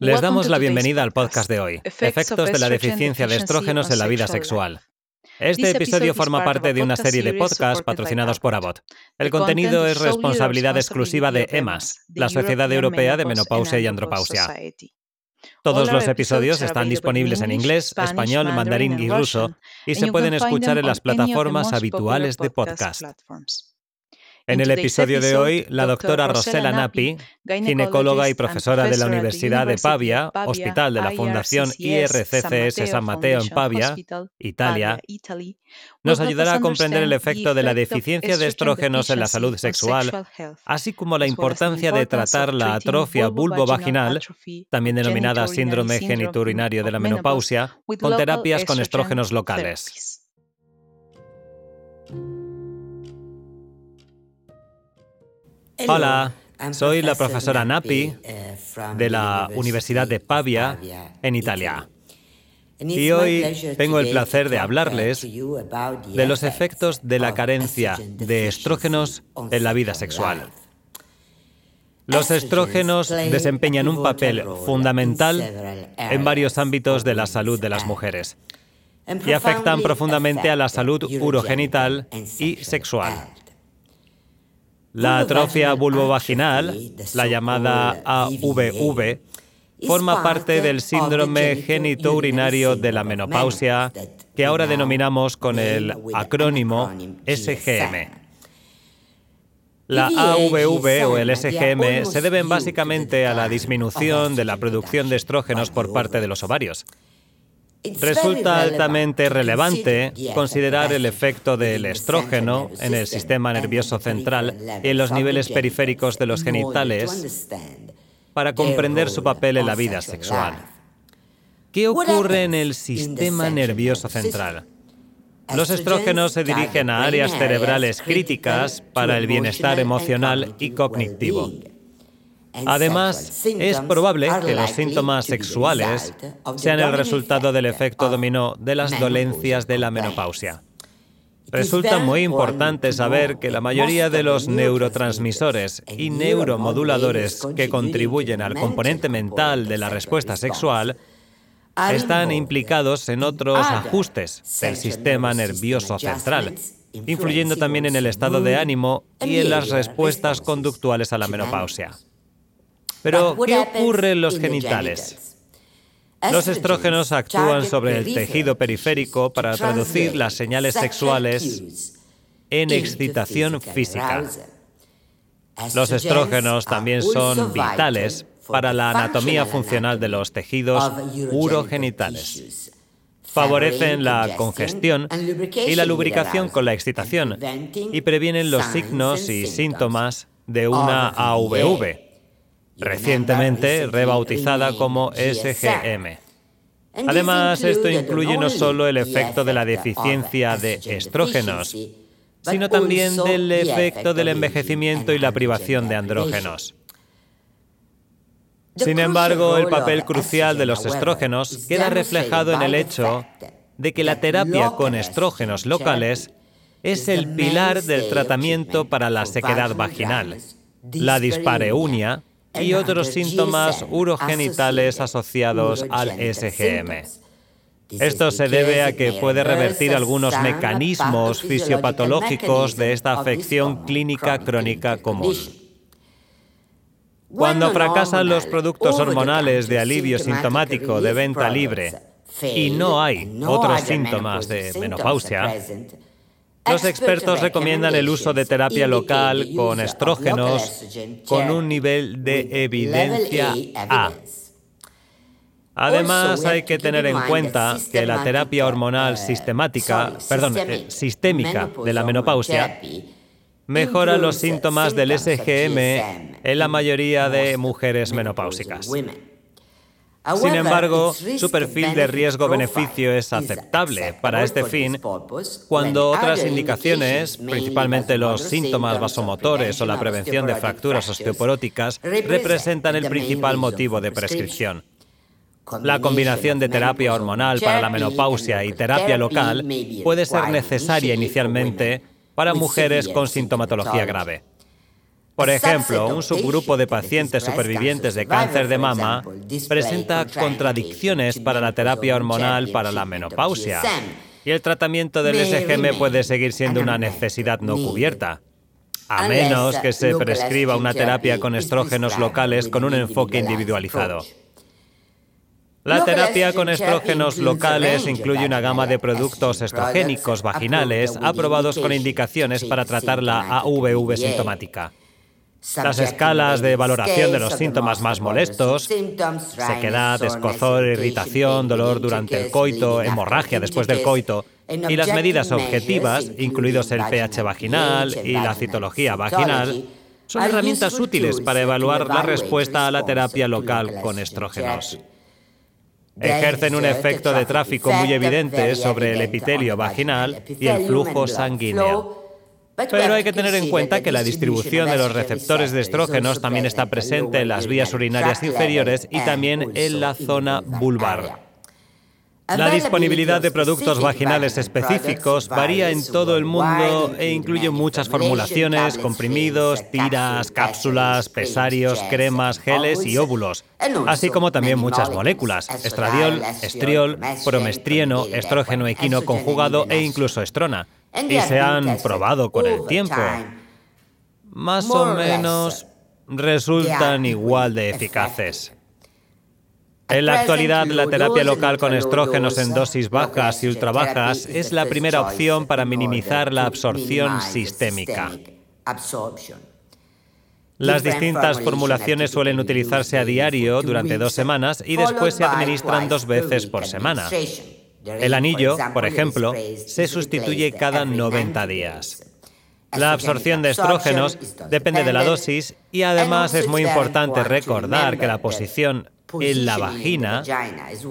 Les damos la bienvenida al podcast de hoy, Efectos de la deficiencia de estrógenos en la vida sexual. Este episodio forma parte de una serie de podcasts patrocinados por Abbott. El contenido es responsabilidad exclusiva de EMAS, la Sociedad Europea de Menopausia y Andropausia. Todos los episodios están disponibles en inglés, español, mandarín y ruso y se pueden escuchar en las plataformas habituales de podcast. En el episodio de hoy, la doctora Rosella Nappi, ginecóloga y profesora de la Universidad de Pavia, hospital de la Fundación IRCCS San Mateo en Pavia, Italia, nos ayudará a comprender el efecto de la deficiencia de estrógenos en la salud sexual, así como la importancia de tratar la atrofia vulvovaginal, también denominada síndrome geniturinario de la menopausia, con terapias con estrógenos locales. Hola, soy la profesora Nappi uh, de la Universidad de Pavia en Italia. Y hoy tengo el placer de uh, hablarles de los efectos de la carencia de estrógenos en la vida sexual. Los estrógenos desempeñan un papel fundamental en varios ámbitos de la salud de las mujeres y afectan profundamente a la salud urogenital y sexual. La atrofia vulvovaginal, la llamada AVV, forma parte del síndrome genitourinario de la menopausia, que ahora denominamos con el acrónimo SGM. La AVV o el SGM se deben básicamente a la disminución de la producción de estrógenos por parte de los ovarios. Resulta altamente relevante considerar el efecto del estrógeno en el sistema nervioso central y en los niveles periféricos de los genitales para comprender su papel en la vida sexual. ¿Qué ocurre en el sistema nervioso central? Los estrógenos se dirigen a áreas cerebrales críticas para el bienestar emocional y cognitivo. Además, es probable que los síntomas sexuales sean el resultado del efecto dominó de las dolencias de la menopausia. Resulta muy importante saber que la mayoría de los neurotransmisores y neuromoduladores que contribuyen al componente mental de la respuesta sexual están implicados en otros ajustes del sistema nervioso central, influyendo también en el estado de ánimo y en las respuestas conductuales a la menopausia. Pero, ¿qué ocurre en los genitales? Los estrógenos actúan sobre el tejido periférico para traducir las señales sexuales en excitación física. Los estrógenos también son vitales para la anatomía funcional de los tejidos urogenitales. Favorecen la congestión y la lubricación con la excitación y previenen los signos y síntomas de una AVV recientemente rebautizada como SGM. Además, esto incluye no solo el efecto de la deficiencia de estrógenos, sino también del efecto del envejecimiento y la privación de andrógenos. Sin embargo, el papel crucial de los estrógenos queda reflejado en el hecho de que la terapia con estrógenos locales es el pilar del tratamiento para la sequedad vaginal, la dispareunia y otros síntomas urogenitales asociados al SGM. Esto se debe a que puede revertir algunos mecanismos fisiopatológicos de esta afección clínica crónica común. Cuando fracasan los productos hormonales de alivio sintomático de venta libre y no hay otros síntomas de menopausia, los expertos recomiendan el uso de terapia local con estrógenos con un nivel de evidencia A. Además, hay que tener en cuenta que la terapia hormonal sistemática, perdón, eh, sistémica de la menopausia mejora los síntomas del SGM en la mayoría de mujeres menopáusicas. Sin embargo, su perfil de riesgo-beneficio es aceptable para este fin cuando otras indicaciones, principalmente los síntomas vasomotores o la prevención de fracturas osteoporóticas, representan el principal motivo de prescripción. La combinación de terapia hormonal para la menopausia y terapia local puede ser necesaria inicialmente para mujeres con sintomatología grave. Por ejemplo, un subgrupo de pacientes supervivientes de cáncer de mama presenta contradicciones para la terapia hormonal para la menopausia. Y el tratamiento del SGM puede seguir siendo una necesidad no cubierta, a menos que se prescriba una terapia con estrógenos locales con un enfoque individualizado. La terapia con estrógenos locales incluye una gama de productos estrogénicos vaginales aprobados con indicaciones para tratar la AVV sintomática. Las escalas de valoración de los síntomas más molestos, sequedad, escozor, irritación, dolor durante el coito, hemorragia después del coito, y las medidas objetivas, incluidos el pH vaginal y la citología vaginal, son herramientas útiles para evaluar la respuesta a la terapia local con estrógenos. Ejercen un efecto de tráfico muy evidente sobre el epitelio vaginal y el flujo sanguíneo. Pero hay que tener en cuenta que la distribución de los receptores de estrógenos también está presente en las vías urinarias inferiores y también en la zona vulvar. La disponibilidad de productos vaginales específicos varía en todo el mundo e incluye muchas formulaciones, comprimidos, tiras, cápsulas, pesarios, cremas, geles y óvulos, así como también muchas moléculas, estradiol, estriol, promestrieno, estrógeno equino conjugado e incluso estrona y se han probado con el tiempo. Más o menos resultan igual de eficaces. En la actualidad, la terapia local con estrógenos en dosis bajas y ultra bajas es la primera opción para minimizar la absorción sistémica. Las distintas formulaciones suelen utilizarse a diario durante dos semanas y después se administran dos veces por semana. El anillo, por ejemplo, se sustituye cada 90 días. La absorción de estrógenos depende de la dosis y además es muy importante recordar que la posición en la vagina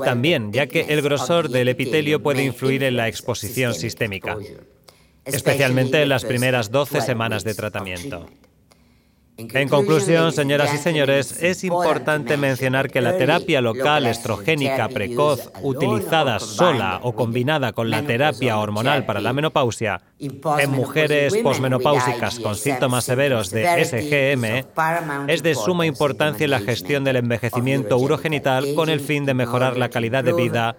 también, ya que el grosor del epitelio puede influir en la exposición sistémica, especialmente en las primeras 12 semanas de tratamiento. En conclusión, señoras y señores, es importante mencionar que la terapia local estrogénica precoz utilizada sola o combinada con la terapia hormonal para la menopausia en mujeres posmenopáusicas con síntomas severos de SGM es de suma importancia en la gestión del envejecimiento urogenital con el fin de mejorar la calidad de vida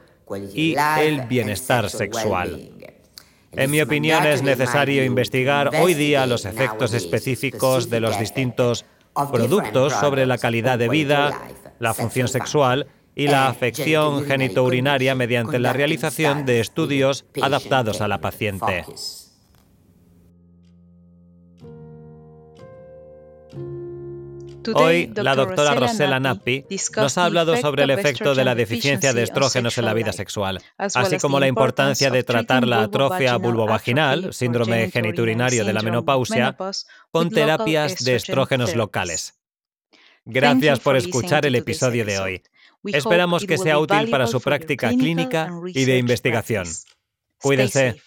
y el bienestar sexual. En mi opinión, es necesario investigar hoy día los efectos específicos de los distintos productos sobre la calidad de vida, la función sexual y la afección genitourinaria mediante la realización de estudios adaptados a la paciente. Hoy, la doctora Rosella Nappi nos ha hablado sobre el efecto de la deficiencia de estrógenos en la vida sexual, así como la importancia de tratar la atrofia vulvovaginal, síndrome geniturinario de la menopausia, con terapias de estrógenos locales. Gracias por escuchar el episodio de hoy. Esperamos que sea útil para su práctica clínica y de investigación. Cuídense.